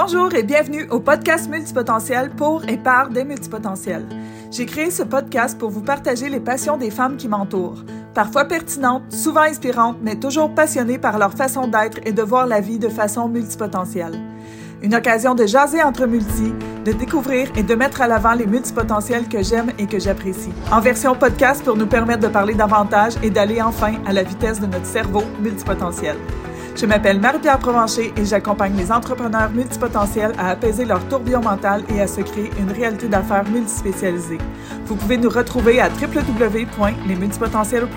Bonjour et bienvenue au podcast Multipotentiel pour et par des multipotentiels. J'ai créé ce podcast pour vous partager les passions des femmes qui m'entourent. Parfois pertinentes, souvent inspirantes, mais toujours passionnées par leur façon d'être et de voir la vie de façon multipotentielle. Une occasion de jaser entre multi, de découvrir et de mettre à l'avant les multipotentiels que j'aime et que j'apprécie. En version podcast pour nous permettre de parler davantage et d'aller enfin à la vitesse de notre cerveau multipotentiel. Je m'appelle Marie-Pierre Provencher et j'accompagne les entrepreneurs multipotentiels à apaiser leur tourbillon mental et à se créer une réalité d'affaires multispécialisée. Vous pouvez nous retrouver à www.lesmultipotentiels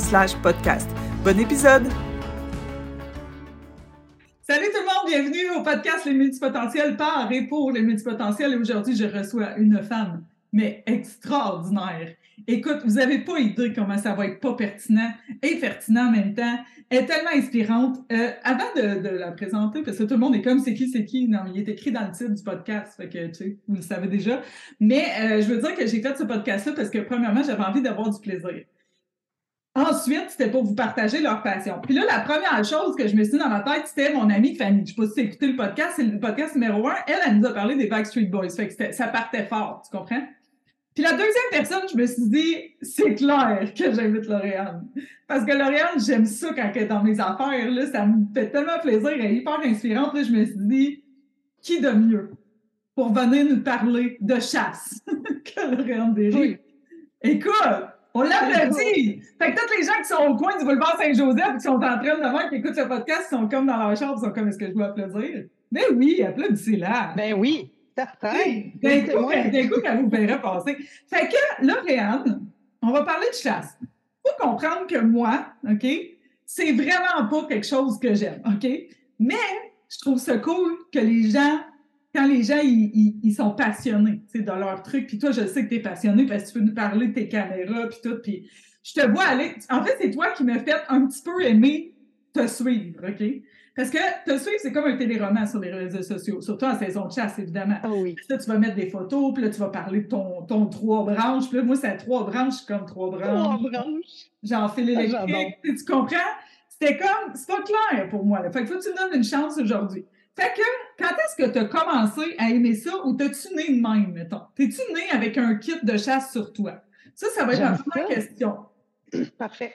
slash podcast. Bon épisode! Salut tout le monde, bienvenue au podcast Les Multipotentiels par et pour les multipotentiels. Et aujourd'hui, je reçois une femme, mais extraordinaire. Écoute, vous n'avez pas idée comment ça va être pas pertinent et pertinent en même temps. Elle est tellement inspirante. Euh, avant de, la présenter, parce que tout le monde est comme c'est qui, c'est qui? Non, il est écrit dans le titre du podcast, fait que tu sais, vous le savez déjà. Mais euh, je veux dire que j'ai fait ce podcast-là parce que premièrement, j'avais envie d'avoir du plaisir. Ensuite, c'était pour vous partager leur passion. Puis là, la première chose que je me suis dit dans ma tête, c'était mon amie Fanny. Je ne sais pas si tu écouté le podcast, c'est le podcast numéro un. Elle, elle nous a parlé des Backstreet Boys. Fait que ça partait fort, tu comprends? Puis la deuxième personne, je me suis dit, c'est clair que j'invite Lauriane. Parce que Lauriane, j'aime ça quand elle est dans mes affaires. Là, ça me fait tellement plaisir. Elle est hyper inspirante. Là, je me suis dit, qui de mieux pour venir nous parler de chasse que Lauriane Derry? Écoute, on l'applaudit! Fait que tous les gens qui sont au coin du boulevard Saint-Joseph qui sont en train de voir, qui écoutent ce podcast, sont comme dans leur chambre, ils sont comme, est-ce que je dois applaudir? Ben oui, applaudissez-la! Ben oui! Certain. D'un coup, qu'elle vous verrait passer. Fait que là, Réanne, on va parler de chasse. Il faut comprendre que moi, OK, c'est vraiment pas quelque chose que j'aime, OK? Mais je trouve ça cool que les gens, quand les gens, ils, sont passionnés de leur truc, puis toi, je sais que tu es passionné parce que tu peux nous parler de tes caméras, puis tout, puis je te vois aller. En fait, c'est toi qui me fait un petit peu aimer te suivre, OK? Parce que te suivre, c'est comme un téléroman sur les réseaux sociaux, surtout en saison de chasse, évidemment. Ah oui. Là, tu vas mettre des photos, puis là, tu vas parler de ton, ton trois branches. Puis là, moi, c'est trois branches, comme trois branches. Trois branches. Genre fil ah, électrique. tu comprends? C'était comme, c'est pas clair pour moi. Là. Fait que faut que tu me donnes une chance aujourd'hui. Fait que, quand est-ce que tu as commencé à aimer ça ou t'as-tu né de même, mettons? T'es-tu né avec un kit de chasse sur toi? Ça, ça va être la première question. Parfait.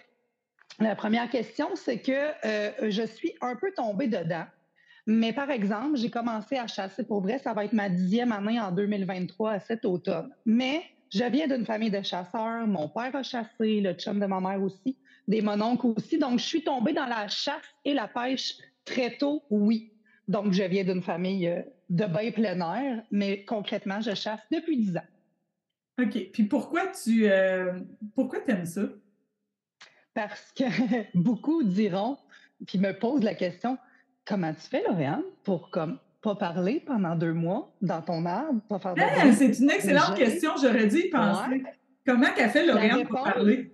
La première question, c'est que euh, je suis un peu tombée dedans. Mais par exemple, j'ai commencé à chasser pour vrai, ça va être ma dixième année en 2023 à cet automne. Mais je viens d'une famille de chasseurs. Mon père a chassé, le chum de ma mère aussi, des mononcles aussi. Donc, je suis tombée dans la chasse et la pêche très tôt, oui. Donc, je viens d'une famille euh, de bain plein air, mais concrètement, je chasse depuis dix ans. OK. Puis pourquoi tu euh, pourquoi aimes ça? Parce que beaucoup diront, puis me posent la question, comment tu fais, Lauriane, pour comme pas parler pendant deux mois dans ton arbre, pas faire de C'est une excellente question, j'aurais dû y penser. Comment qu'a fait Lauriane pour parler?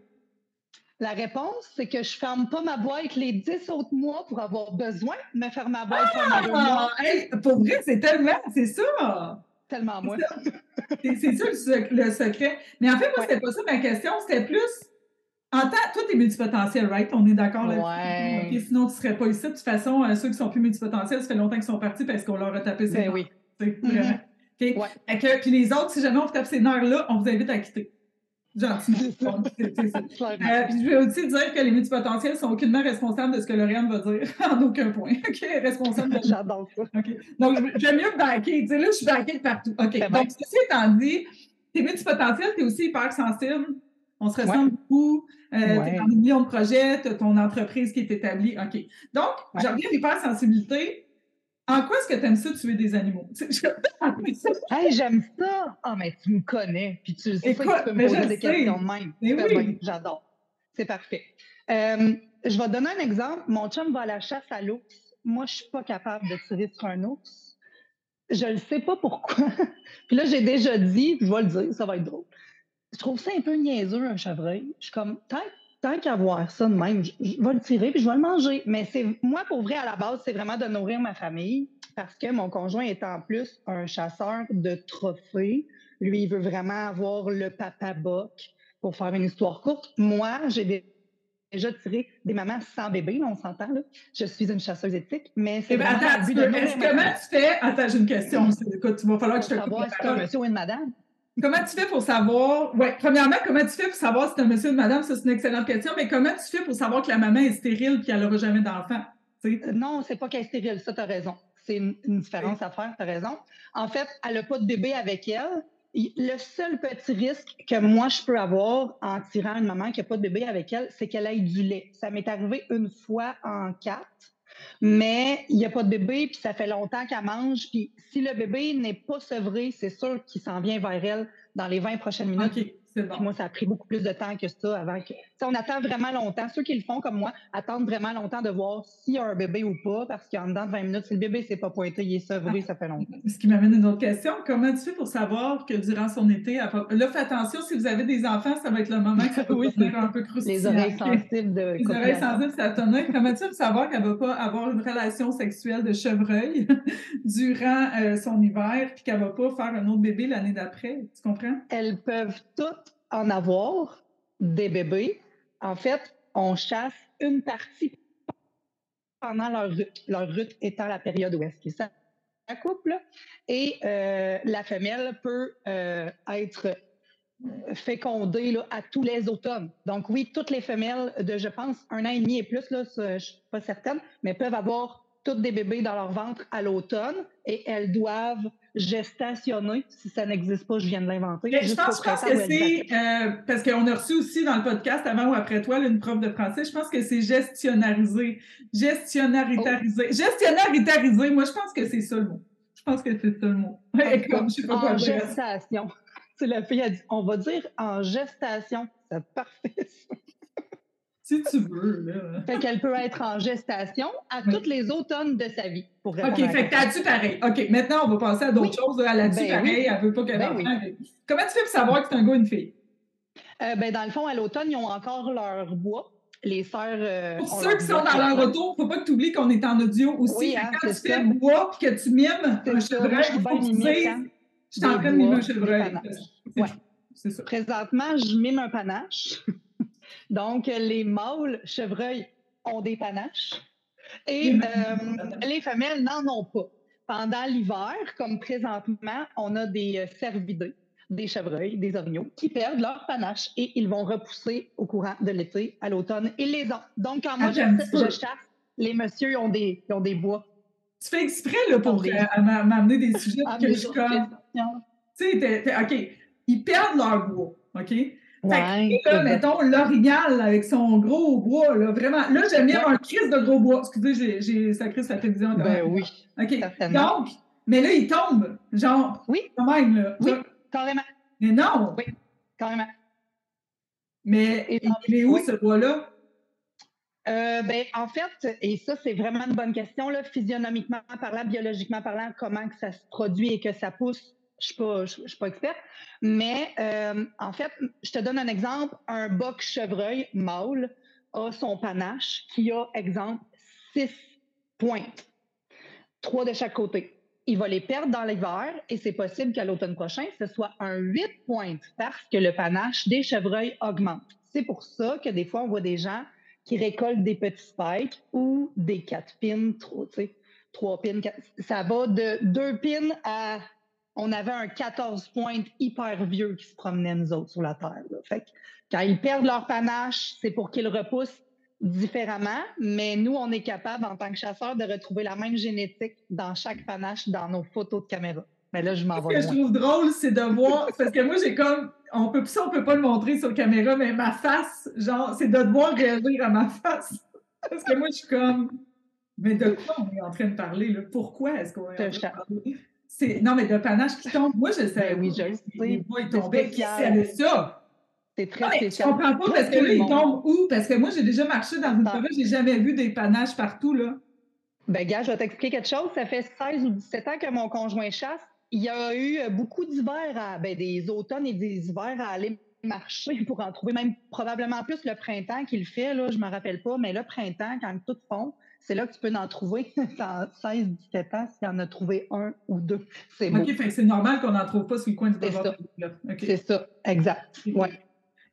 La réponse, c'est que je ferme pas ma boîte les dix autres mois pour avoir besoin de me faire ma boîte pendant deux mois. Ah! pour vrai, c'est tellement, c'est ça! Tellement moi. C'est ça, le, secret. Mais en fait, moi, c'était pas ça ma question, c'était plus en tant, toi, t'es multipotentiel, right? On est d'accord là ouais. Sinon, tu serais pas ici. De toute façon, euh, ceux qui sont plus multipotentiels, ça fait longtemps qu'ils sont partis parce qu'on leur a tapé ces ben nerfs. Oui. Vraiment. Mm-hmm. puis les autres, si jamais on vous tape ces nerfs-là, on vous invite à quitter. Gentiment. euh, puis je vais aussi dire que les multipotentiels sont aucunement responsables de ce que Lauriane va dire, en aucun point. OK, responsable de J'adore ça. OK. Donc, j'aime mieux backer. Tu sais, là, je suis backée de partout. OK. Donc, ceci étant dit, t'es multipotentiel, t'es aussi hyper sensible. On se ressemble beaucoup. Euh, tu es dans des millions de projets, tu as ton entreprise qui est établie. OK. Donc, ouais. je reviens à l'hypersensibilité. En quoi est-ce que tu aimes ça, tuer des animaux? hey, j'aime ça! Ah, mais tu me connais, puis tu sais que tu peux me poser des questions de même. Oui. J'adore. C'est parfait. Euh, je vais te donner un exemple. Mon chum va à la chasse à l'ours. Moi, je ne suis pas capable de tirer sur un ours. Je ne sais pas pourquoi. puis là, j'ai déjà dit, je vais le dire, ça va être drôle je trouve ça un peu niaiseux, un chevreuil. Je suis comme, tant, qu'à voir ça de même, je, vais le tirer puis je vais le manger. Mais c'est moi, pour vrai, à la base, c'est vraiment de nourrir ma famille parce que mon conjoint est en plus un chasseur de trophées. Lui, il veut vraiment avoir le papa boc pour faire une histoire courte. Moi, j'ai des déjà tiré des mamans sans bébé, on s'entend, là. Je suis une chasseuse éthique, mais c'est. Eh ben, attends, tu comment tu fais? Attends, j'ai une question. Écoute, il va falloir que je te savoir c'est un monsieur ou une madame. Comment tu fais pour savoir. Oui, premièrement, comment tu fais pour savoir si c'est un monsieur ou une madame? Ça, c'est une excellente question. Mais comment tu fais pour savoir que la maman est stérile et qu'elle n'aura jamais d'enfant? Euh, non, c'est pas qu'elle est stérile, ça, tu as raison. C'est une, différence à faire, tu as raison. En fait, elle n'a pas de bébé avec elle. Le seul petit risque que moi, je peux avoir en tirant une maman qui n'a pas de bébé avec elle, c'est qu'elle ait du lait. Ça m'est arrivé une fois en quatre, mais il n'y a pas de bébé, puis ça fait longtemps qu'elle mange. Puis si le bébé n'est pas sevré, c'est sûr qu'il s'en vient vers elle dans les 20 prochaines minutes moi, ça a pris beaucoup plus de temps que ça avant que. on attend vraiment longtemps. Ceux qui le font comme moi attendent vraiment longtemps de voir s'il y a un bébé ou pas, parce qu'en dedans de 20 minutes, si le bébé s'est pas pointé, il est sevré, ça fait longtemps. Ce qui m'amène à une autre question. Comment tu fais pour savoir que durant son été, là, faites attention, si vous avez des enfants, ça va être le moment que ça peut oui, un peu croustillant. Les oreilles sensibles de. Les oreilles sensibles, ça tonne. Comment tu fais pour savoir qu'elle va pas avoir une relation sexuelle de chevreuil durant euh, son hiver, puis qu'elle va pas faire un autre bébé l'année d'après? Tu comprends? Elles peuvent toutes en avoir des bébés, en fait, on chasse une partie pendant leur rut, leur rut étant la période où est-ce qu'ils s'accouplent, et euh, la femelle peut euh, être fécondée à tous les automnes. Donc oui, toutes les femelles de, je pense, un an et demi et plus, là, je suis pas certaine, mais peuvent avoir toutes des bébés dans leur ventre à l'automne et elles doivent gestationner. Si ça n'existe pas, je viens de l'inventer. Je pense, que c'est, euh, parce qu'on a reçu aussi dans le podcast avant ou après toi une prof de français, je pense que c'est gestionnarisé. Gestionnaritariser. Oh. Gestionnaritariser, moi je pense que c'est ça le mot. Je pense que c'est ça le mot. Comme, je sais pas en gestation. C'est la fille a dit, on va dire en gestation. C'est parfait. Si tu veux, là. Fait qu'elle peut être en gestation à toutes les automnes de sa vie. Pour OK, fait que t'as-tu pareil? OK, maintenant, on va passer à d'autres choses. Elle a-tu ben pareil? Elle veut pas qu'elle ben oui. Comment tu fais pour savoir que c'est un gars ou une fille? Euh, ben, dans le fond, à l'automne, ils ont encore leur bois. Les sœurs. Euh, pour ceux qui sont dans leur retour, faut pas que tu oublies qu'on est en audio aussi. Oui, hein, quand tu fais bois et que tu mimes un chevreuil, il faut que tu dises Je suis en train de mimer un chevreuil. Oui. C'est ça. Présentement, je mime un panache. Donc, les mâles chevreuils ont des panaches et euh, les femelles n'en ont pas. Pendant l'hiver, comme présentement, on a des euh, cervidés, des chevreuils, des orignaux qui perdent leur panache et ils vont repousser au courant de l'été, à l'automne. Ils les ont. Donc, quand moi, ah, je, chasse, les messieurs ont des, ont des bois. Tu fais exprès là, pour euh, m'amener des sujets que je comme. Tu sais, OK, ils perdent leur bois, OK? Ouais, là, mettons, l'orignal avec son gros bois, là, vraiment. Là, j'aime bien un crise de gros bois. Excusez, j'ai sacré sa télévision. Ben oui. OK. Donc, mais là, il tombe. Genre, oui. quand même, là. Oui, carrément. Mais non. Oui, carrément. Mais il est où, ce bois-là? Euh, ben, en fait, et ça, c'est vraiment une bonne question, là, physionomiquement parlant, biologiquement parlant, comment que ça se produit et que ça pousse je ne suis, pas experte, mais euh, en fait, je te donne un exemple. Un boc chevreuil mâle a son panache qui a, exemple, six pointes, trois de chaque côté. Il va les perdre dans l'hiver et c'est possible qu'à l'automne prochain, ce soit un huit pointes parce que le panache des chevreuils augmente. C'est pour ça que des fois, on voit des gens qui récoltent des petits spikes ou des quatre pins, trois pins. Ça va de deux pins à on avait un 14 points hyper vieux qui se promenait, nous autres, sur la Terre. Fait quand ils perdent leur panache, c'est pour qu'ils repoussent différemment, mais nous, on est capable, en tant que chasseurs, de retrouver la même génétique dans chaque panache dans nos photos de caméra. Mais là, je m'en vais. Ce que je trouve drôle, c'est de voir, parce que moi, j'ai comme, on peut, ça, on peut pas le montrer sur caméra, mais ma face, genre, c'est de devoir réagir à ma face. Parce que moi, je suis comme, mais de quoi on est en train de parler, là? Pourquoi est-ce qu'on est en train de parler? Non, mais de panache qui tombe, moi, je sais. Ben oui, je le sais. Les bois, ils tombaient. Qui savait ça? C'est très non, spécial. Je comprends pas parce que là, ils tombent où? Parce que moi, j'ai déjà marché dans une forêt, j'ai jamais vu des panaches partout, là. Ben, gars, je vais t'expliquer quelque chose. Ça fait 16 ou 17 ans que mon conjoint chasse. Il y a eu euh, beaucoup d'hivers, ben, des automnes et des hivers à aller marcher pour en trouver, même probablement plus le printemps qu'il fait, là, je ne me rappelle pas, mais le printemps, quand tout fond, c'est là que tu peux en trouver. dans 16, 17 ans, s'il y en a trouvé un ou deux. C'est OK, c'est normal qu'on n'en trouve pas sur le coin du C'est ça. C'est ça, exact. Ouais.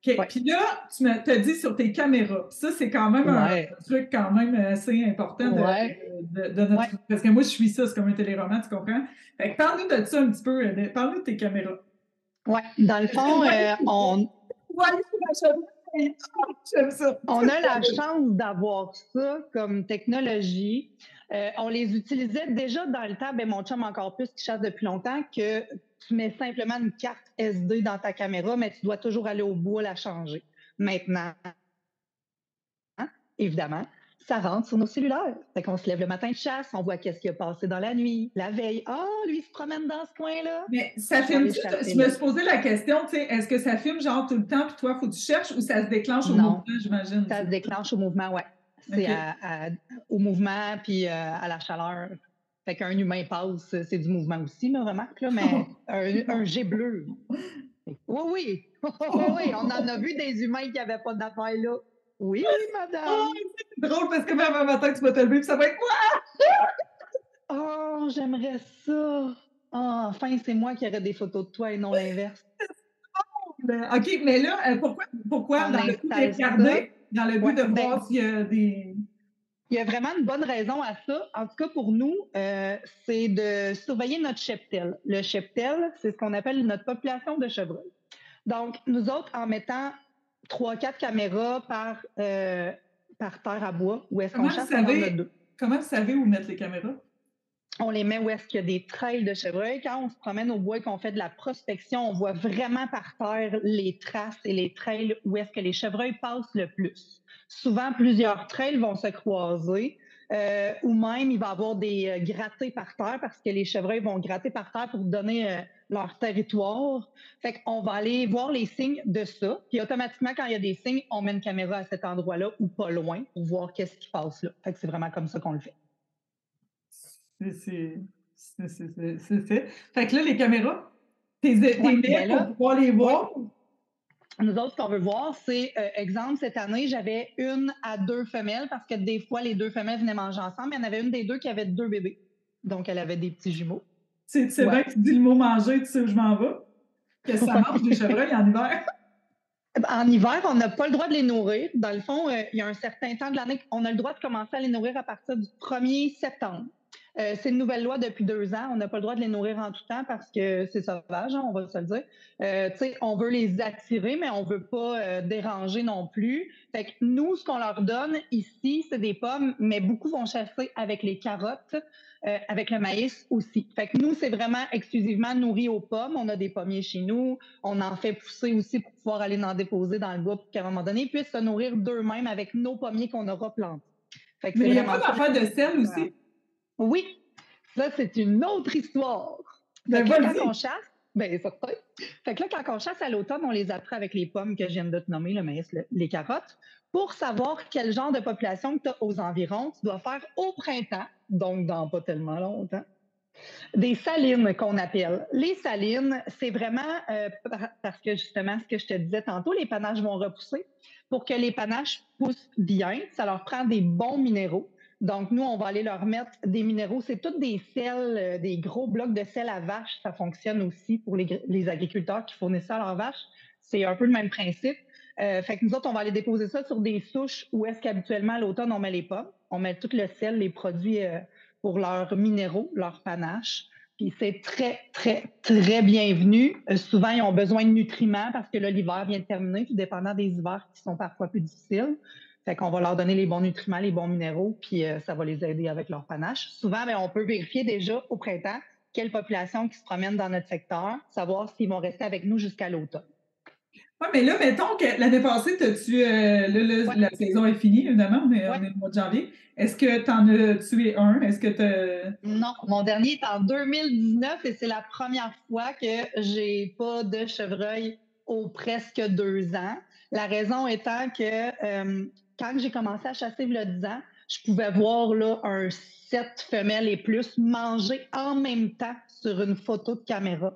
Puis là, tu m'as dit sur tes caméras. Ça, c'est quand même un truc quand même assez important de, de, notre... Parce que moi, je suis ça, c'est comme un téléroman, tu comprends? Fait que parle-nous de ça un petit peu. Parle-nous de tes caméras. Oui, dans le fond, euh, on... On a la chance d'avoir ça comme technologie. Euh, on les utilisait déjà dans le temps, ben mon chum encore plus qui chasse depuis longtemps, que tu mets simplement une carte SD dans ta caméra, mais tu dois toujours aller au bout la changer. Maintenant, hein, évidemment, ça rentre sur nos cellulaires. Fait qu'on se lève le matin de chasse, on voit qu'est-ce qui a passé dans la nuit, la veille. Ah, oh, lui, il se promène dans ce coin-là. Mais ça filme, je me suis posé la question, tu sais, est-ce que ça filme genre tout le temps, puis toi, il faut que tu cherches ou ça se déclenche au mouvement, j'imagine? Ça se déclenche au mouvement, oui. C'est au mouvement, puis euh, à la chaleur. Fait qu'un humain passe, c'est du mouvement aussi, là, remarque, là, mais un, jet bleu. Oui, oui. oui, on en a vu des humains qui n'avaient pas d'affaires là. Oui, oui, madame. Oh, c'est drôle parce que même un matin, tu vas te lever et ça va être moi. oh, j'aimerais ça. Oh, enfin, c'est moi qui aurais des photos de toi et non l'inverse. OK, mais là, euh, pourquoi, pourquoi dans le but de regarder, dans le but de ben, voir s'il y a des. Il y a vraiment une bonne raison à ça. En tout cas, pour nous, euh, c'est de surveiller notre cheptel. Le cheptel, c'est ce qu'on appelle notre population de chevreuils. Donc, nous autres, en mettant trois, quatre caméras par, euh, par terre à bois où est-ce qu'on chasse deux. Comment vous savez où mettre les caméras? On les met où est-ce qu'il y a des trails de chevreuil. Quand on se promène au bois et qu'on fait de la prospection, on voit vraiment par terre les traces et les trails où est-ce que les chevreuils passent le plus. Souvent, plusieurs trails vont se croiser. Euh, ou même il va y avoir des euh, grattés par terre parce que les chevreuils vont gratter par terre pour donner euh, leur territoire. Fait qu'on va aller voir les signes de ça. Puis automatiquement, quand il y a des signes, on met une caméra à cet endroit-là ou pas loin pour voir qu'est-ce qui passe là. Fait que c'est vraiment comme ça qu'on le fait. C'est Fait que là, les caméras, t'es ouais, ben pour pouvoir les voir. Nous autres, ce qu'on veut voir, c'est, euh, exemple, cette année, j'avais une à deux femelles parce que des fois, les deux femelles venaient manger ensemble. Il y en avait une des deux qui avait deux bébés. Donc, elle avait des petits jumeaux. C'est c'est vrai que tu dis le mot manger, tu sais où je m'en vais? Que ça mange des chevreuils en hiver? En hiver, on n'a pas le droit de les nourrir. Dans le fond, euh, il y a un certain temps de l'année, on a le droit de commencer à les nourrir à partir du 1er septembre. Euh, c'est une nouvelle loi depuis deux ans. On n'a pas le droit de les nourrir en tout temps parce que c'est sauvage, hein, on va se le dire. Euh, on veut les attirer, mais on veut pas euh, déranger non plus. Fait que nous, ce qu'on leur donne ici, c'est des pommes, mais beaucoup vont chasser avec les carottes, avec le maïs aussi. Fait que nous, c'est vraiment exclusivement nourri aux pommes. On a des pommiers chez nous. On en fait pousser aussi pour pouvoir aller en déposer dans le bois pour qu'à un moment donné, ils puissent se nourrir d'eux-mêmes avec nos pommiers qu'on aura plantés. Fait que mais il n'y a pas d'affaire de sel aussi? Oui, ça, c'est une autre histoire. Ben, quand on chasse, ben, certain. Fait que là, quand on chasse à l'automne, on les apprend avec les pommes que je viens de te nommer, le maïs, les carottes, pour savoir quel genre de population tu as aux environs. Tu dois faire au printemps, donc dans pas tellement longtemps, des salines qu'on appelle. Les salines, c'est vraiment euh, parce que justement, ce que je te disais tantôt, les panaches vont repousser. Pour que les panaches poussent bien, ça leur prend des bons minéraux. Donc, nous, on va aller leur mettre des minéraux. C'est tous des sels, euh, des gros blocs de sel à vache. Ça fonctionne aussi pour les, agriculteurs qui fournissent ça à leurs vaches. C'est un peu le même principe. Euh, fait que nous autres, on va aller déposer ça sur des souches où est-ce qu'habituellement, à l'automne, on met les pommes. On met tout le sel, les produits euh, pour leurs minéraux, leurs panaches. Puis c'est très, très, très bienvenu. souvent, ils ont besoin de nutriments parce que l'hiver vient de terminer, tout dépendant des hivers qui sont parfois plus difficiles. Fait qu'on va leur donner les bons nutriments, les bons minéraux, puis euh, ça va les aider avec leur panache. Souvent, ben, on peut vérifier déjà au printemps quelle population qui se promène dans notre secteur, savoir s'ils vont rester avec nous jusqu'à l'automne. Oui, mais là, mettons que l'année passée, tu euh, la saison est finie, évidemment, on est, on est, au mois de janvier. Est-ce que tu en as tué un? Est-ce que tu Non, mon dernier est en 2019 et c'est la première fois que j'ai pas de chevreuil aux presque deux ans. La raison étant que euh, quand j'ai commencé à chasser a 10 ans, je pouvais voir là, un sept femelles et plus manger en même temps sur une photo de caméra.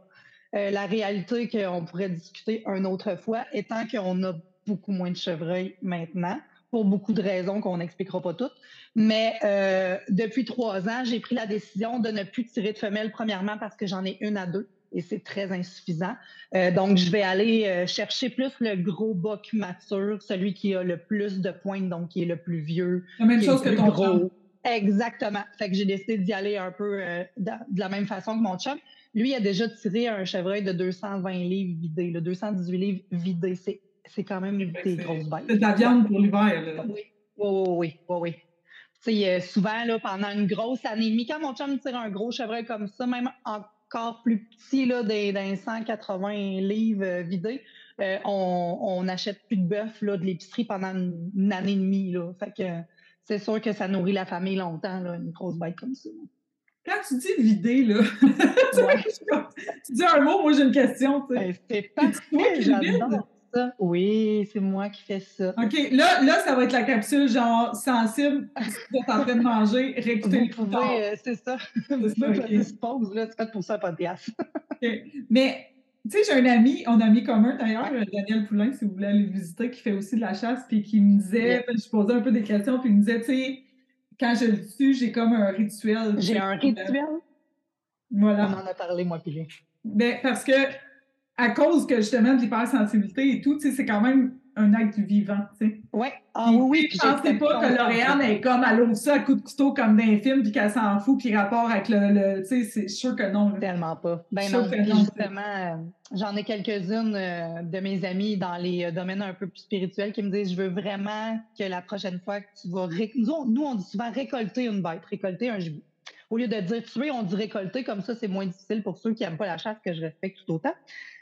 Euh, la réalité qu'on pourrait discuter une autre fois étant qu'on a beaucoup moins de chevreuils maintenant, pour beaucoup de raisons qu'on n'expliquera pas toutes. Mais euh, depuis trois ans, j'ai pris la décision de ne plus tirer de femelles, premièrement parce que j'en ai une à deux et c'est très insuffisant. Euh, donc, je vais aller euh, chercher plus le gros boc mature, celui qui a le plus de pointes, donc qui est le plus vieux. La même chose que ton gros. Exactement. Fait que j'ai décidé d'y aller un peu de, la même façon que mon chum. Lui, il a déjà tiré un chevreuil de 220 livres vidé, le 218 livres vidé. C'est quand même des grosses bêtes. C'est de la viande pour l'hiver. Oui, oui, oui, oui. oui. sais, souvent, là, pendant une grosse année et quand mon chum tire un gros chevreuil comme ça, même encore plus petit, là, des, 180 livres euh, vidés, euh, on n'achète plus de bœuf là, de l'épicerie pendant une, année et demie. Là. Fait que c'est sûr que ça nourrit la famille longtemps, là, une grosse bête comme ça. Quand tu dis vider, là, tu dis un mot, moi j'ai une question. Ben, c'est parfait, j'adore ça? Oui, c'est moi qui fais ça. OK, là, là, ça va être la capsule genre sensible, tu es en train de manger, réécouter le euh, C'est ça. C'est ça, okay. je là, tu fais pour ça un podcast. OK. Mais tu sais, j'ai un ami, on a un ami commun d'ailleurs, Daniel Poulain, si vous voulez aller le visiter, qui fait aussi de la chasse, puis qui me disait, je posais un peu des questions, puis il me disait, tu sais, quand je le tue, j'ai comme un rituel. J'ai un rituel? Voilà. On en a parlé, moi, puis Ben, parce que, à cause que justement de l'hypersensibilité et tout, c'est quand même un acte vivant, tu sais. Ouais. Ah oui, oui. Je pensais pas que Lauriane est comme à l'eau ça à coup de couteau comme dans un film puis qu'elle s'en fout puis rapport avec le, tu sais, c'est sûr que non. Tellement pas. Ben non, justement, euh, j'en ai quelques-unes euh, de mes amis dans les euh, domaines un peu plus spirituels qui me disent, je veux vraiment que la prochaine fois que tu vas, nous, nous on dit souvent récolter une bête, récolter un gibier. Au lieu de dire tuer, on dit récolter, comme ça, c'est moins difficile pour ceux qui n'aiment pas la chasse, que je respecte tout autant.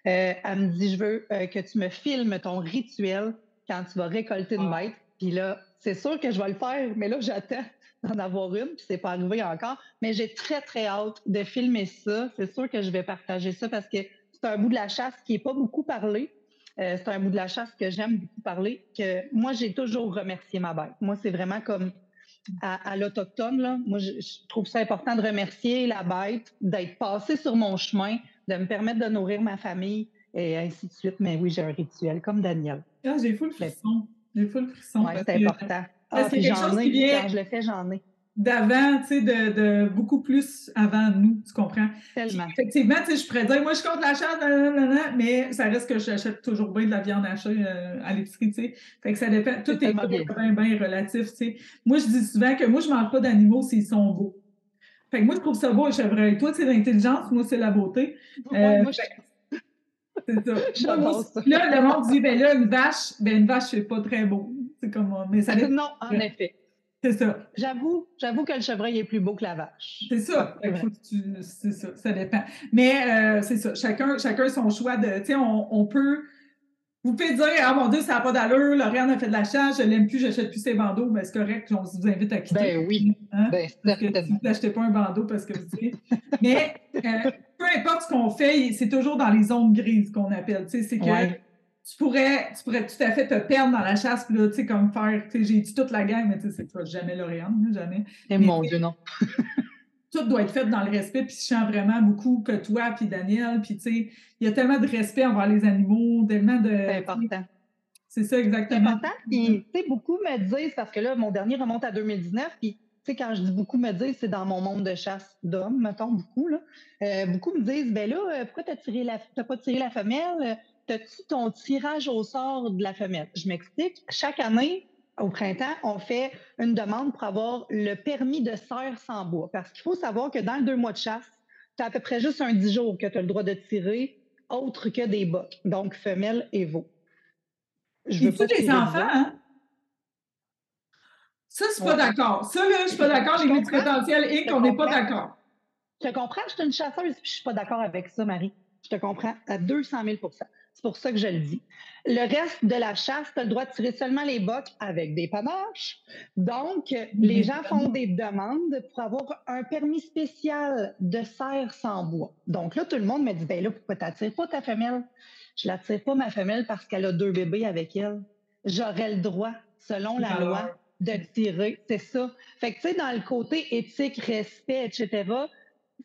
Euh, elle me dit, je veux euh, que tu me filmes ton rituel quand tu vas récolter une bête. Puis là, c'est sûr que je vais le faire, mais là, j'attends d'en avoir une, puis c'est pas arrivé encore. Mais j'ai très, très hâte de filmer ça. C'est sûr que je vais partager ça parce que c'est un bout de la chasse qui n'est pas beaucoup parlé. Euh, c'est un bout de la chasse que j'aime beaucoup parler, que moi, j'ai toujours remercié ma bête. Moi, c'est vraiment comme à, l'Autochtone. Moi, je, trouve ça important de remercier la bête, d'être passé sur mon chemin, de me permettre de nourrir ma famille et ainsi de suite. Mais oui, j'ai un rituel comme Daniel. Ah, j'ai fou le frisson. J'ai fou le frisson. Oui, c'est important. Ah, j'en ai, quand je le fais, j'en ai d'avant, tu sais, de, de, beaucoup plus avant nous, tu comprends? Tellement. Effectivement, tu sais, je pourrais dire, moi, je compte la chasse, mais ça reste que j'achète toujours bien de la viande hachée euh, à l'épicerie, tu sais. Fait que ça dépend, tout est, bien, bien, relatif, tu sais. Moi, je dis souvent que moi, je mange pas d'animaux s'ils sont beaux. Fait que moi, je trouve ça beau, je chevreuil. Toi, c'est l'intelligence, moi, c'est la beauté. Euh, moi, je... C'est ça. là, le monde dit, ben là, une vache, ben une vache, c'est pas très beau. C'est comme, mais ça Non, en effet. C'est ça. J'avoue, j'avoue que le chevreuil est plus beau que la vache. C'est ça. C'est ça, ça dépend. Mais euh, c'est ça. Chacun, chacun son choix de. Tu sais, on, on, peut. Vous pouvez dire, ah mon Dieu, ça n'a pas d'allure, Lauriane a fait de la chasse, je l'aime plus, j'achète plus ses bandeaux, mais c'est correct, on vous invite à quitter. Ben oui. Hein? Ben, vous n'achetez pas un bandeau parce que vous dites. mais euh, peu importe ce qu'on fait, c'est toujours dans les zones grises qu'on appelle. Tu sais, c'est que tu pourrais, tu pourrais tout à fait te perdre dans la chasse, puis là, tu sais, comme faire, tu sais, j'ai dit toute la gang, mais tu sais, c'est jamais l'Oriane, jamais. Et eh, mon Dieu, non. tout doit être fait dans le respect, puis je sens vraiment beaucoup que toi, puis Daniel, puis tu sais, il y a tellement de respect envers les animaux, tellement de... C'est important. C'est ça, exactement. C'est important, puis tu sais, beaucoup me disent, parce que là, mon dernier remonte à 2019, puis tu sais, quand je dis beaucoup me disent, c'est dans mon monde de chasse d'hommes, mettons, beaucoup, là. Euh, beaucoup me disent, ben là, euh, pourquoi t'as tiré la, t'as pas tiré la femelle? As-tu ton tirage au sort de la femelle? Je m'explique. Chaque année, au printemps, on fait une demande pour avoir le permis de serre sans bois. Parce qu'il faut savoir que dans le deux mois de chasse, tu as à peu près juste un dix jours que tu as le droit de tirer, autre que des bocs. Donc, femelle et veau. Je veux pas des enfants, hein? Ça, je suis pas d'accord. Ça, là, je suis pas d'accord. Les potentiels et qu'on n'est pas d'accord. Je te comprends, je suis une chasseuse, puis je suis pas d'accord avec ça, Marie. Je te comprends à 200 000 c'est pour ça que je le dis. Le reste de la chasse, tu as le droit de tirer seulement les bocs avec des panaches. Donc, les gens font des demandes pour avoir un permis spécial de serre sans bois. Donc là, tout le monde me dit, ben là, pourquoi tu n'attires pas ta femelle? Je l'attire pas, ma femelle, parce qu'elle a deux bébés avec elle. J'aurais le droit, selon la loi, de tirer. C'est ça. Fait que, tu sais, dans le côté éthique, respect, etc.,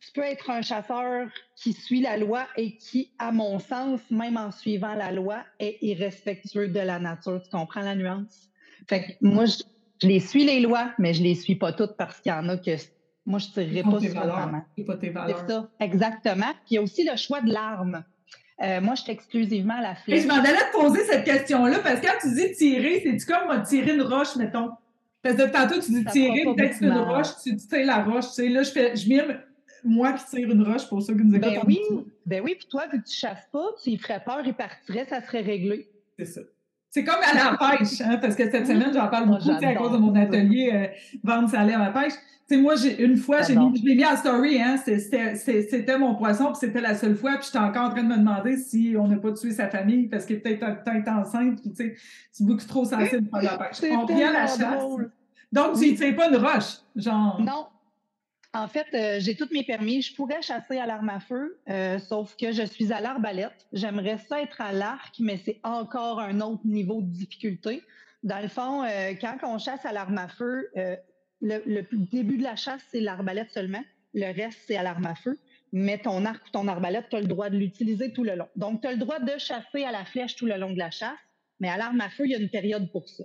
tu peux être un chasseur qui suit la loi et qui, à mon sens, même en suivant la loi, est irrespectueux de la nature. Tu comprends la nuance? Fait que moi, je, les suis les lois, mais je les suis pas toutes parce qu'il y en a que Moi, je ne tirerai pas sur maman. C'est ça, exactement. Puis il y a aussi le choix de l'arme. Euh, moi, je suis exclusivement à la flèche. Et je m'en allais te poser cette question-là, parce que quand tu dis tirer, c'est-tu comme tirer une roche, mettons? Parce que tantôt, tu dis tirer, peut-être une roche, tu, tu tires la roche. Tu sais, là, je, fais, je mets moi qui tire une roche pour ceux qui nous écoutent. Ben oui, ben oui, puis toi, vu que tu chasses pas, tu y ferais peur, il partirait, ça serait réglé. C'est ça. C'est comme à la pêche, hein, parce que cette semaine, j'en parle beaucoup à cause de mon atelier euh, vendre salé à la pêche. sais, moi, j'ai, une fois, j'ai mis, je l'ai mis en story, hein, c'était, mon poisson, puis c'était la seule fois, puis j'étais encore en train de me demander si on n'a pas tué sa famille, parce qu'il était peut-être enceinte, puis tu sais, c'est beaucoup trop sensible pour la pêche. On vient à la chasse. Donc, tu ne pas une roche, genre. Non, en fait, euh, j'ai tous mes permis. Je pourrais chasser à l'arme à feu, euh, sauf que je suis à l'arbalète. J'aimerais ça être à l'arc, mais c'est encore un autre niveau de difficulté. Dans le fond, euh, quand on chasse à l'arme à feu, le, début de la chasse, c'est l'arbalète seulement. Le reste, c'est à l'arme à feu. Mais ton arc ou ton arbalète, tu as le droit de l'utiliser tout le long. Donc, tu as le droit de chasser à la flèche tout le long de la chasse, mais à l'arme à feu, il y a une période pour ça.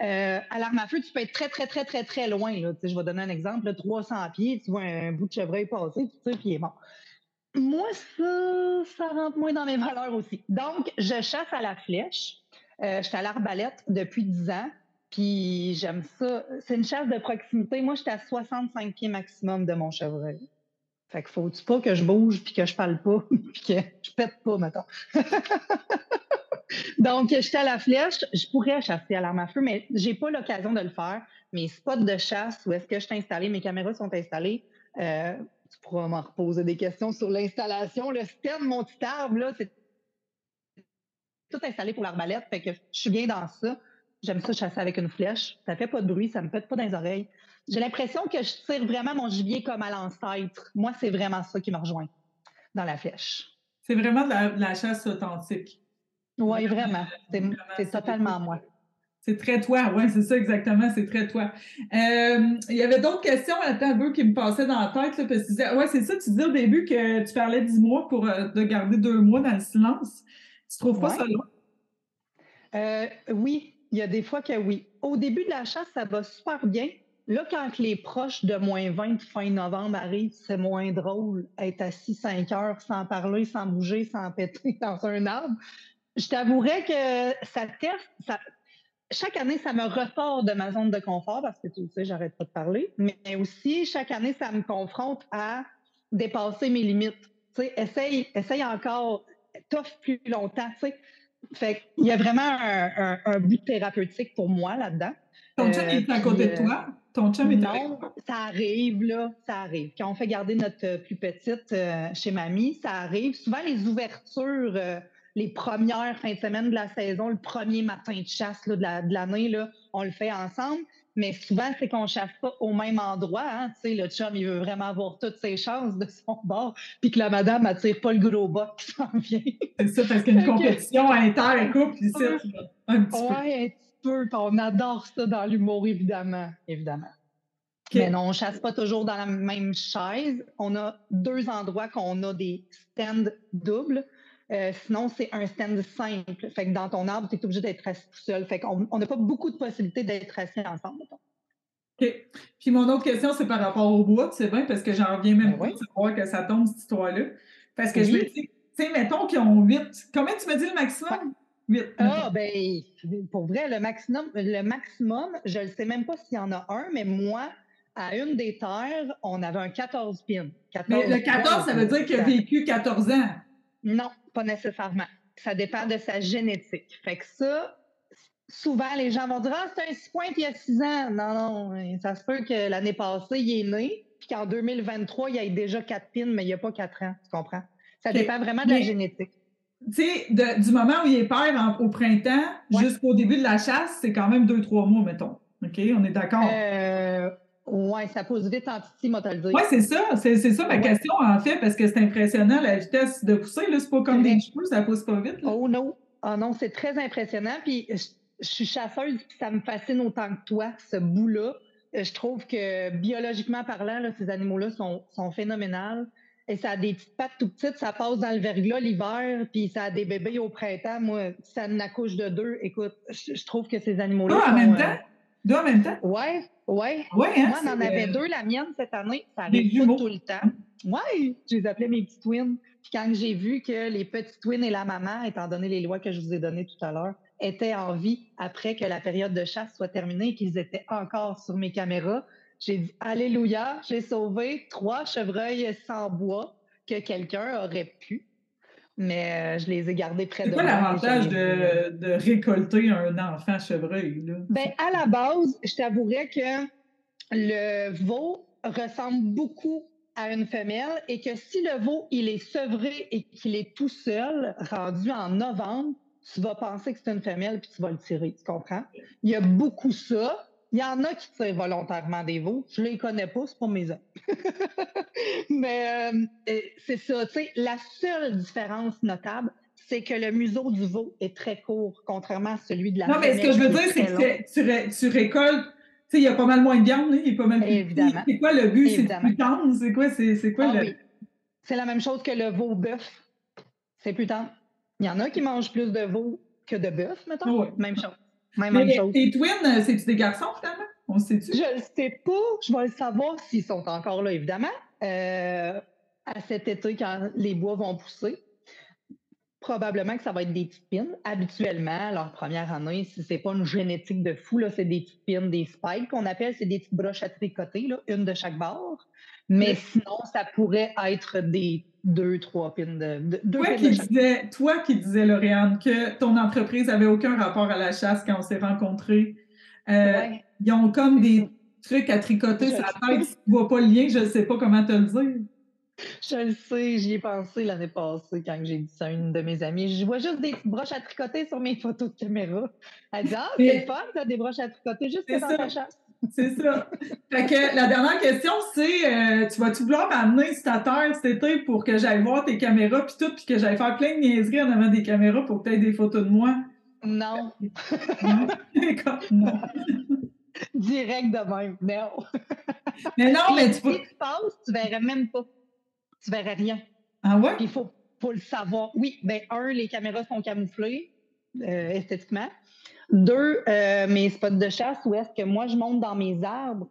Euh, à l'arme à feu, tu peux être très, très, très, très, très loin. Là. je vais donner un exemple. 300 pieds, tu vois un bout de chevreuil passer, tu sais, puis est bon. Moi, ça, ça rentre moins dans mes valeurs aussi. Donc, je chasse à la flèche. Euh, je suis à l'arbalète depuis 10 ans. Puis j'aime ça. C'est une chasse de proximité. Moi, j'étais à 65 pieds maximum de mon chevreuil. Fait que faut-tu pas que je bouge puis que je parle pas puis que je pète pas, mettons. Donc, j'étais à la flèche. Je pourrais chasser à l'arme à feu, mais j'ai pas l'occasion de le faire. Mes spots de chasse, où est-ce que je suis installée, mes caméras sont installées. Euh, tu pourras m'en reposer des questions sur l'installation. Le stand, mon petit arbre, là, c'est tout installé pour l'arbalète. Fait que je suis bien dans ça. J'aime ça chasser avec une flèche. Ça fait pas de bruit, ça me pète pas dans les oreilles. J'ai l'impression que je tire vraiment mon gibier comme à l'ancêtre. Moi, c'est vraiment ça qui me rejoint dans la flèche. C'est vraiment de la chasse authentique. Oui, vraiment. C'est totalement moi. C'est très toi, oui, c'est ça exactement, c'est très toi. Euh, il y avait d'autres questions à la qui me passaient dans la tête, là, parce que tu disais, ouais, c'est ça, tu disais au début que tu parlais dix mois pour euh, de garder deux mois dans le silence. Tu trouves pas ça long? Euh, oui, il y a des fois que oui. Au début de la chasse, ça va super bien. Là, quand les proches de moins 20 fin novembre arrivent, c'est moins drôle être assis cinq heures sans parler, sans bouger, sans péter dans un arbre je t'avouerais que ça teste, chaque année, ça me ressort de ma zone de confort parce que tu sais, j'arrête pas de parler, mais aussi, chaque année, ça me confronte à dépasser mes limites. Tu sais, essaye, essaye encore, t'offre plus longtemps, tu sais. Fait qu'il y a vraiment un, un, but thérapeutique pour moi là-dedans. Ton chum est à côté de euh, toi? Ton chum est Non, ça arrive, là, ça arrive. Quand on fait garder notre plus petite euh, chez mamie, ça arrive. Souvent, les ouvertures euh, les premières fins de semaine de la saison, le premier matin de chasse de l'année, on le fait ensemble. Mais souvent, c'est qu'on ne chasse pas au même endroit. Hein. Tu sais, le chum, il veut vraiment avoir toutes ses chances de son bord, puis que la madame n'attire pas le gros bas qui s'en vient. C'est ça, parce qu'il y a une compétition inter-couple ici, un petit peu. Oui, un petit peu. On adore ça dans l'humour, évidemment. Évidemment. Mais non, on ne chasse pas toujours dans la même chaise. On a deux endroits qu'on a des stands doubles. Euh, sinon, c'est un stand simple. Fait que dans ton arbre, tu es obligé d'être assis tout seul. Fait qu'on n'a pas beaucoup de possibilités d'être assis ensemble. OK. Puis mon autre question, c'est par rapport au bois, c'est bien, parce que j'en reviens même ben pas de savoir que ça tombe, cette histoire-là. Parce que je me dis, tu sais, mettons qu'ils ont 8. Combien tu me dis le maximum? 8. Ah, ben, pour vrai, le maximum, le maximum, je ne sais même pas s'il y en a un, mais moi, à une des terres, on avait un 14 pins. mais le 14, ça veut dire qu'il a vécu 14 ans. Non, pas nécessairement. Ça dépend de sa génétique. Fait que ça, souvent, les gens vont dire Ah, c'est un 6 points il y a 6 ans. Non, non, ça se peut que l'année passée, il est né, puis qu'en 2023, il y ait déjà 4 pins, mais il n'y a pas 4 ans. Tu comprends? Ça dépend vraiment de la génétique. Tu sais, du moment où il est père au printemps jusqu'au début de la chasse, c'est quand même 2-3 mois, mettons. OK? On est d'accord? Euh, oui, ça pose vite en titi, moi, te le dire. Oui, c'est ça. C'est, ça ma question, en fait, parce que c'est impressionnant, la vitesse de pousser. Là, c'est pas comme des cheveux, ça pousse pas vite. Oh non. Oh non, c'est très impressionnant. Puis je, suis chasseuse, puis ça me fascine autant que toi, ce bout-là. Euh, je trouve que biologiquement parlant, là, ces animaux-là sont, sont phénoménales. Et ça a des petites pattes tout petites, ça passe dans le verglas l'hiver, puis ça a des bébés au printemps. Moi, ça n'accouche de deux. Écoute, je, trouve que ces animaux-là. Ah, en même temps? Deux en même temps? Ouais, ouais. ouais hein, Moi, on en avait deux, la mienne, cette année. Ça arrive pas tout le temps. Ouais, je les appelais mes petits twins. Puis quand j'ai vu que les petits twins et la maman, étant donné les lois que je vous ai données tout à l'heure, étaient en vie après que la période de chasse soit terminée et qu'ils étaient encore sur mes caméras, j'ai dit Alléluia, j'ai sauvé trois chevreuils sans bois que quelqu'un aurait pu. Mais euh, je les ai gardés près de moi. C'est quoi l'avantage de, de, récolter un enfant chevreuil? Là? Ben, à la base, je t'avouerais que le veau ressemble beaucoup à une femelle et que si le veau, il est sevré et qu'il est tout seul, rendu en novembre, tu vas penser que c'est une femelle puis tu vas le tirer. Tu comprends? Il y a beaucoup ça. Il y en a qui tirent volontairement des veaux. Je les connais pas, c'est pas mes hommes. Mais euh, c'est ça. Tu sais, la seule différence notable, c'est que le museau du veau est très court, contrairement à celui de la Non, mais ce que je veux dire, c'est que tu, récoltes. Tu sais, il y a pas mal moins de viande, il y a pas mal plus Évidemment. C'est quoi le but? C'est plus tendre? C'est quoi, c'est, quoi ah, le. Oui. C'est la même chose que le veau bœuf. C'est plus tendre. Il y en a qui mangent plus de veau que de bœuf, mettons. Oui. Même chose. Même, Mais chose. Tes twins, euh, c'est-tu des garçons, finalement? On sait-tu? Je ne sais pas. Je vais le savoir s'ils sont encore là, évidemment. Euh, à cet été, quand les bois vont pousser. Probablement que ça va être des petites pines. Habituellement, leur première année, si c'est pas une génétique de fou, c'est des petites pines, des spikes qu'on appelle, c'est des petites broches à tricoter, là, une de chaque bord. Mais sinon, ça pourrait être des deux, trois pins de. deux toi, qui disais, toi qui disais, Lauriane, que ton entreprise n'avait aucun rapport à la chasse quand on s'est rencontrés. Euh, ils ont comme des trucs à tricoter sur la tête. Si tu ne vois pas le lien, je ne sais pas comment te le dire. Je le sais, j'y ai pensé l'année passée quand j'ai dit ça à une de mes amies. Je vois juste des broches à tricoter sur mes photos de caméra. Elle dit Ah, c'est fun, tu as des broches à tricoter juste dans ta chasse. C'est ça. Fait que la dernière question, c'est euh, tu vas-tu vouloir m'amener sur ta terre cet été pour que j'aille voir tes caméras puis tout, puis que j'aille faire plein de niaiseries en avant des caméras pour peut-être des photos de moi? Non. non? non. Direct de même. Non. mais non, mais tu peux. Si tu passes, tu verrais même pas. Tu verrais rien. Ah ouais? il faut, faut le savoir. Oui, ben un, les caméras sont camouflées euh, esthétiquement. Deux, euh, mes spots de chasse où est-ce que moi, je monte dans mes arbres,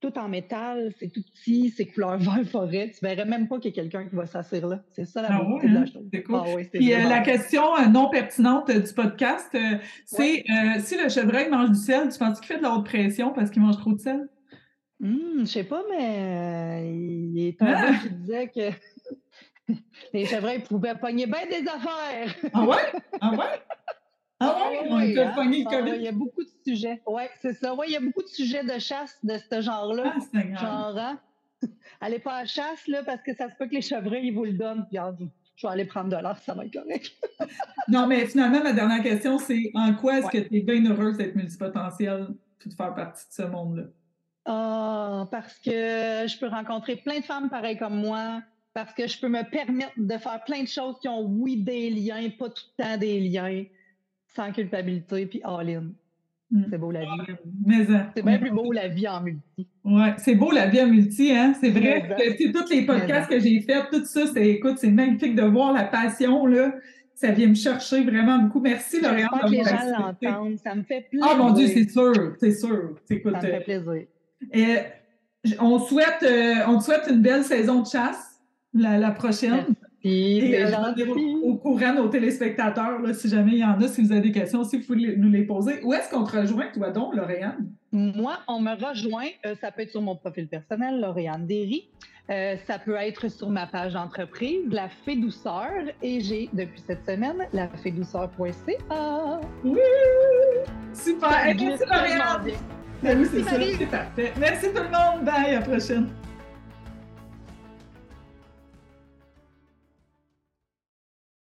tout en métal, c'est tout petit, c'est couleur vert forêt. Tu verrais même pas qu'il y a quelqu'un qui va s'asseoir là. C'est ça la ah beauté de la hein? chose. Cool. Ah Puis euh, la question euh, non pertinente du podcast, c'est si le chevreuil mange du sel, tu penses qu'il fait de la haute pression parce qu'il mange trop de sel? Hum, je sais pas, mais il est un ah! qui disait que les chevreuils pouvaient pogner bien des affaires. ah ouais? Ah ouais? Ah oui, on hein? ah Il y a beaucoup de sujets. Oui, c'est ça. Oui, il y a beaucoup de sujets de chasse de ce genre-là. Ah, genre, hein? Allez pas à chasse, là, parce que ça se peut que les chevreuils, ils vous le donnent. Puis, je vais aller prendre de l'or, ça va être correct. non, mais finalement, ma dernière question, c'est en quoi est-ce que tu es bien heureuse d'être multipotentielle et de faire partie de ce monde-là? Ah, parce que je peux rencontrer plein de femmes pareilles comme moi, parce que je peux me permettre de faire plein de choses qui ont, oui, des liens, pas tout le temps des liens sans culpabilité, puis all-in. Mm. C'est beau la vie. Mais, euh, c'est bien plus beau la vie en multi. Oui, c'est beau la vie en multi, hein? C'est vrai que tous les podcasts que j'ai faits, tout ça, c'est écoute, c'est magnifique de voir la passion, là. Ça vient me chercher vraiment beaucoup. Merci, Lauriane. Je que les gens l'entendent. Ça me fait plaisir. Ah mon Dieu, c'est sûr, c'est sûr. ça me fait plaisir. Et, on, souhaite, euh, on te souhaite une belle saison de chasse, la, la prochaine. Et euh, au courant nos téléspectateurs, si jamais il y en a, si vous avez des questions, si vous pouvez nous les poser. Où est-ce qu'on te rejoint, toi donc, Lauriane? Moi, on me rejoint, euh, ça peut être sur mon profil personnel, Lauriane Derry. Euh, ça peut être sur ma page d'entreprise, La Fée Douceur, et j'ai depuis cette semaine la lafédouceur.ca. Oui! Super! Merci, Lauriane! Ben parfait. Merci tout le monde. Bye, à la prochaine.